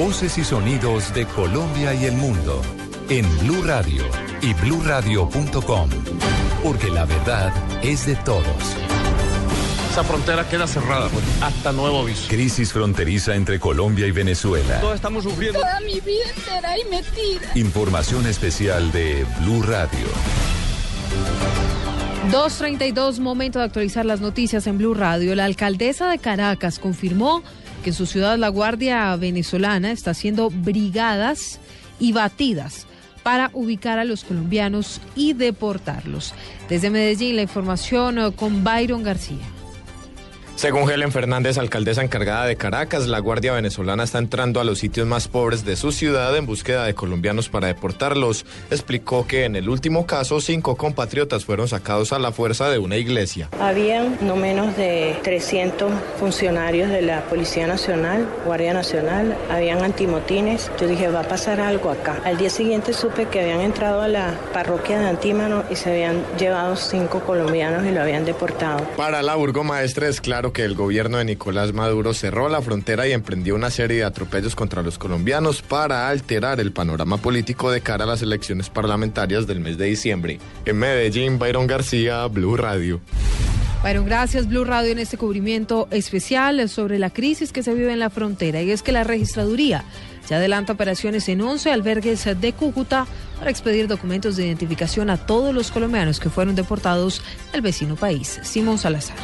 Voces y sonidos de Colombia y el mundo en Blue Radio y bluradio.com, porque la verdad es de todos. Esa frontera queda cerrada pues, hasta nuevo aviso. Crisis fronteriza entre Colombia y Venezuela. Todos estamos sufriendo. Toda mi vida entera y metida. Información especial de Blue Radio. 2.32, momento de actualizar las noticias en Blue Radio. La alcaldesa de Caracas confirmó que en su ciudad la Guardia Venezolana está haciendo brigadas y batidas para ubicar a los colombianos y deportarlos. Desde Medellín, la información eh, con Byron García. Según Helen Fernández, alcaldesa encargada de Caracas, la Guardia Venezolana está entrando a los sitios más pobres de su ciudad en búsqueda de colombianos para deportarlos. Explicó que en el último caso, cinco compatriotas fueron sacados a la fuerza de una iglesia. Habían no menos de 300 funcionarios de la Policía Nacional, Guardia Nacional, habían antimotines. Yo dije, va a pasar algo acá. Al día siguiente supe que habían entrado a la parroquia de Antímano y se habían llevado cinco colombianos y lo habían deportado. Para la burgomaestra es claro que el gobierno de Nicolás Maduro cerró la frontera y emprendió una serie de atropellos contra los colombianos para alterar el panorama político de cara a las elecciones parlamentarias del mes de diciembre. En Medellín, Byron García, Blue Radio. Byron, gracias Blue Radio en este cubrimiento especial sobre la crisis que se vive en la frontera y es que la registraduría se adelanta operaciones en 11 albergues de Cúcuta para expedir documentos de identificación a todos los colombianos que fueron deportados del vecino país. Simón Salazar.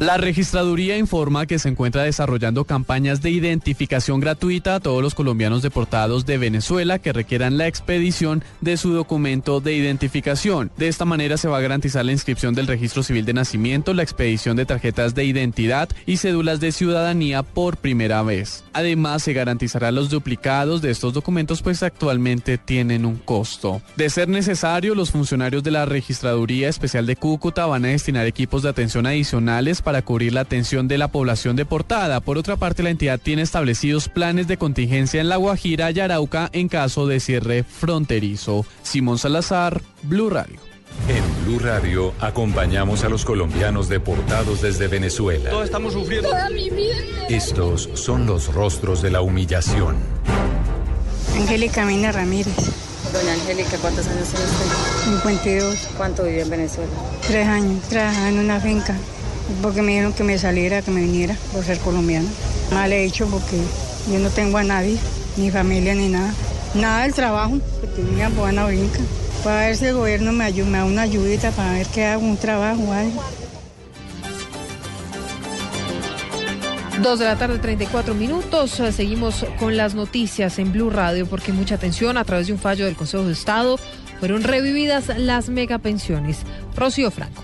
La registraduría informa que se encuentra desarrollando campañas de identificación gratuita a todos los colombianos deportados de Venezuela que requieran la expedición de su documento de identificación. De esta manera se va a garantizar la inscripción del registro civil de nacimiento, la expedición de tarjetas de identidad y cédulas de ciudadanía por primera vez. Además, se garantizará los duplicados de estos documentos pues actualmente tienen un costo. De ser necesario, los funcionarios de la registraduría especial de Cúcuta van a destinar equipos de atención adicionales para cubrir la atención de la población deportada. Por otra parte, la entidad tiene establecidos planes de contingencia en La Guajira y Arauca en caso de cierre fronterizo. Simón Salazar, Blue Radio. En Blue Radio acompañamos a los colombianos deportados desde Venezuela. Todos estamos sufriendo. Toda mi vida. Estos son los rostros de la humillación. Angélica Mina Ramírez, Doña Angélica, ¿cuántos años tiene usted? 52, ¿Cuánto vive en Venezuela? tres años, trabajaba en una finca, porque me dijeron que me saliera, que me viniera por ser colombiana. Mal he hecho porque yo no tengo a nadie, ni familia ni nada. Nada del trabajo, porque tenía buena brinca. Para ver si el gobierno me, ayuda, me da una ayudita para ver que hago un trabajo algo. 2 de la tarde, 34 minutos. Seguimos con las noticias en Blue Radio porque mucha atención a través de un fallo del Consejo de Estado fueron revividas las megapensiones. Rocío Franco.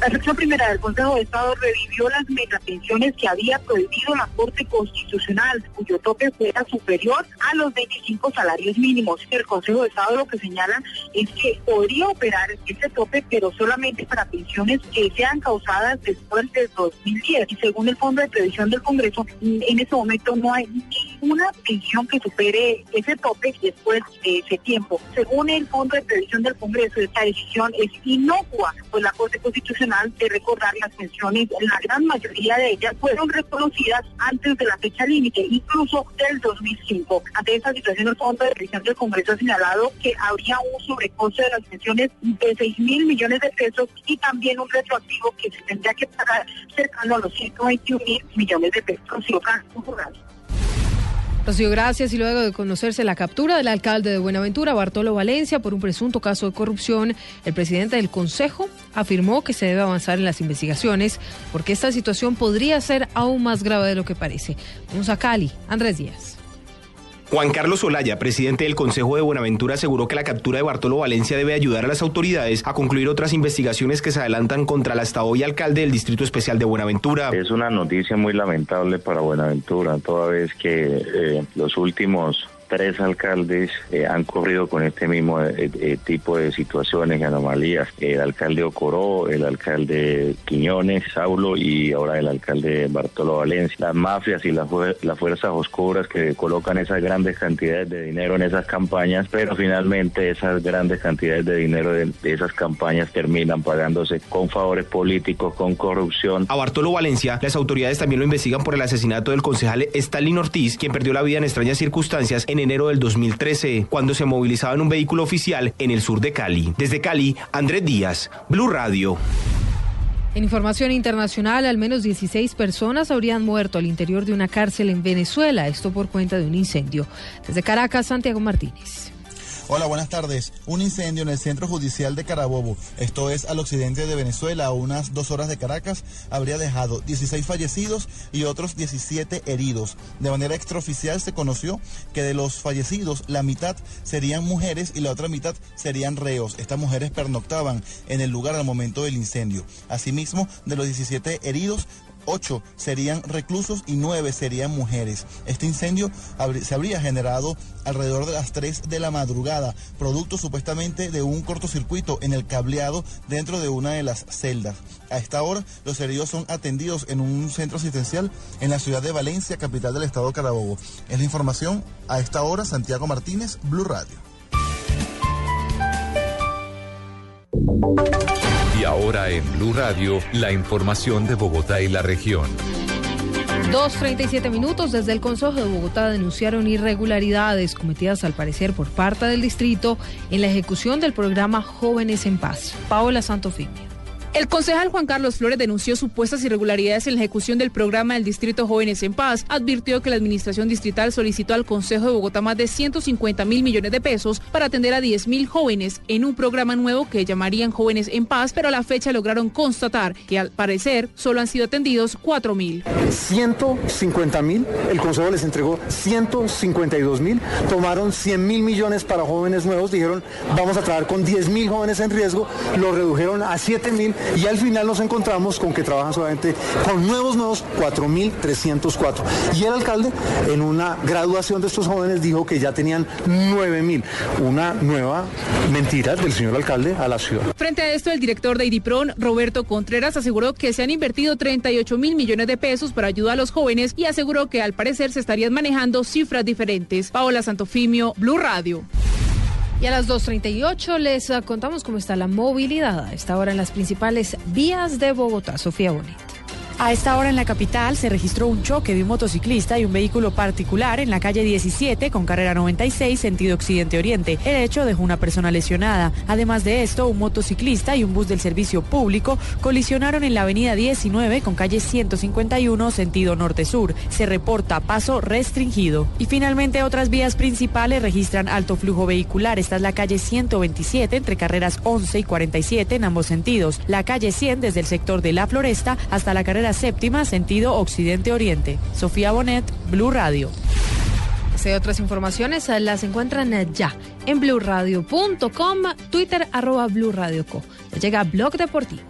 La sección primera del Consejo de Estado revivió las megapensiones que había prohibido la Corte Constitucional, cuyo tope fuera superior a los 25 salarios mínimos. El Consejo de Estado lo que señala es que podría operar ese tope, pero solamente para pensiones que sean causadas después del 2010. Y según el Fondo de Previsión del Congreso, en este momento no hay ninguna pensión que supere ese tope después de ese tiempo. Según el Fondo de Previsión del Congreso, esta decisión es inocua, pues la Corte Constitucional de recordar las pensiones, la gran mayoría de ellas fueron reconocidas antes de la fecha límite, incluso del 2005. Ante esta situación, el Fondo de Previsión del Congreso ha señalado que habría un sobrecosto de las pensiones de 6 mil millones de pesos y también un retroactivo que se tendría que pagar cercano a los 121 mil millones de pesos. Rocío gracias. Y luego de conocerse la captura del alcalde de Buenaventura, Bartolo Valencia, por un presunto caso de corrupción, el presidente del Consejo afirmó que se debe avanzar en las investigaciones porque esta situación podría ser aún más grave de lo que parece. Vamos a Cali. Andrés Díaz. Juan Carlos Olaya, presidente del Consejo de Buenaventura, aseguró que la captura de Bartolo Valencia debe ayudar a las autoridades a concluir otras investigaciones que se adelantan contra el hasta hoy alcalde del Distrito Especial de Buenaventura. Es una noticia muy lamentable para Buenaventura, toda vez que eh, los últimos tres alcaldes eh, han corrido con este mismo eh, eh, tipo de situaciones y anomalías. El alcalde Ocoró, el alcalde Quiñones, Saulo y ahora el alcalde Bartolo Valencia. Las mafias y las, fuerzas oscuras que colocan esas grandes cantidades de dinero en esas campañas, pero finalmente esas grandes cantidades de dinero de, esas campañas terminan pagándose con favores políticos, con corrupción. A Bartolo Valencia, las autoridades también lo investigan por el asesinato del concejal Stalin Ortiz, quien perdió la vida en extrañas circunstancias enero del 2013, cuando se movilizaba en un vehículo oficial en el sur de Cali. Desde Cali, Andrés Díaz, Blue Radio. En información internacional, al menos 16 personas habrían muerto al interior de una cárcel en Venezuela, esto por cuenta de un incendio. Desde Caracas, Santiago Martínez. Hola, buenas tardes. Un incendio en el centro judicial de Carabobo, esto es al occidente de Venezuela, a unas dos horas de Caracas, habría dejado 16 fallecidos y otros 17 heridos. De manera extraoficial se conoció que de los fallecidos la mitad serían mujeres y la otra mitad serían reos. Estas mujeres pernoctaban en el lugar al momento del incendio. Asimismo, de los 17 heridos, ocho serían reclusos y nueve serían mujeres. Este incendio se habría generado alrededor de las 3 de la madrugada, producto supuestamente de un cortocircuito en el cableado dentro de una de las celdas. A esta hora, los heridos son atendidos en un centro asistencial en la ciudad de Valencia, capital del estado de Carabobo. Es la información a esta hora, Santiago Martínez, Blue Radio. Y ahora en Blue Radio, la información de Bogotá y la región. 2.37 minutos desde el Consejo de Bogotá denunciaron irregularidades cometidas al parecer por parte del distrito en la ejecución del programa Jóvenes en Paz. Paola Santofimio. El concejal Juan Carlos Flores denunció supuestas irregularidades en la ejecución del programa del Distrito Jóvenes en Paz. Advirtió que la administración distrital solicitó al Consejo de Bogotá más de 150 mil millones de pesos para atender a 10 mil jóvenes en un programa nuevo que llamarían Jóvenes en Paz, pero a la fecha lograron constatar que al parecer solo han sido atendidos 4 mil. 150 mil, el Consejo les entregó 152 mil, tomaron 100 mil millones para jóvenes nuevos, dijeron vamos a trabajar con 10 mil jóvenes en riesgo, lo redujeron a 7 mil y al final nos encontramos con que trabajan solamente con nuevos nuevos 4.304. Y el alcalde en una graduación de estos jóvenes dijo que ya tenían 9.000. Una nueva mentira del señor alcalde a la ciudad. Frente a esto, el director de IDIPRON, Roberto Contreras, aseguró que se han invertido 38 mil millones de pesos para ayudar a los jóvenes y aseguró que al parecer se estarían manejando cifras diferentes. Paola Santofimio, Blue Radio. Y a las 2.38 les contamos cómo está la movilidad a esta hora en las principales vías de Bogotá. Sofía Bonita. A esta hora en la capital se registró un choque de un motociclista y un vehículo particular en la calle 17 con carrera 96 sentido occidente-oriente. El hecho dejó una persona lesionada. Además de esto, un motociclista y un bus del servicio público colisionaron en la avenida 19 con calle 151 sentido norte-sur. Se reporta paso restringido. Y finalmente otras vías principales registran alto flujo vehicular. Esta es la calle 127 entre carreras 11 y 47 en ambos sentidos. La calle 100 desde el sector de La Floresta hasta la carrera séptima, sentido occidente-oriente. Sofía Bonet, Blue Radio. Si otras informaciones las encuentran ya en blueradio.com, Twitter arroba Blue Radio Co. Llega Blog Deportivo.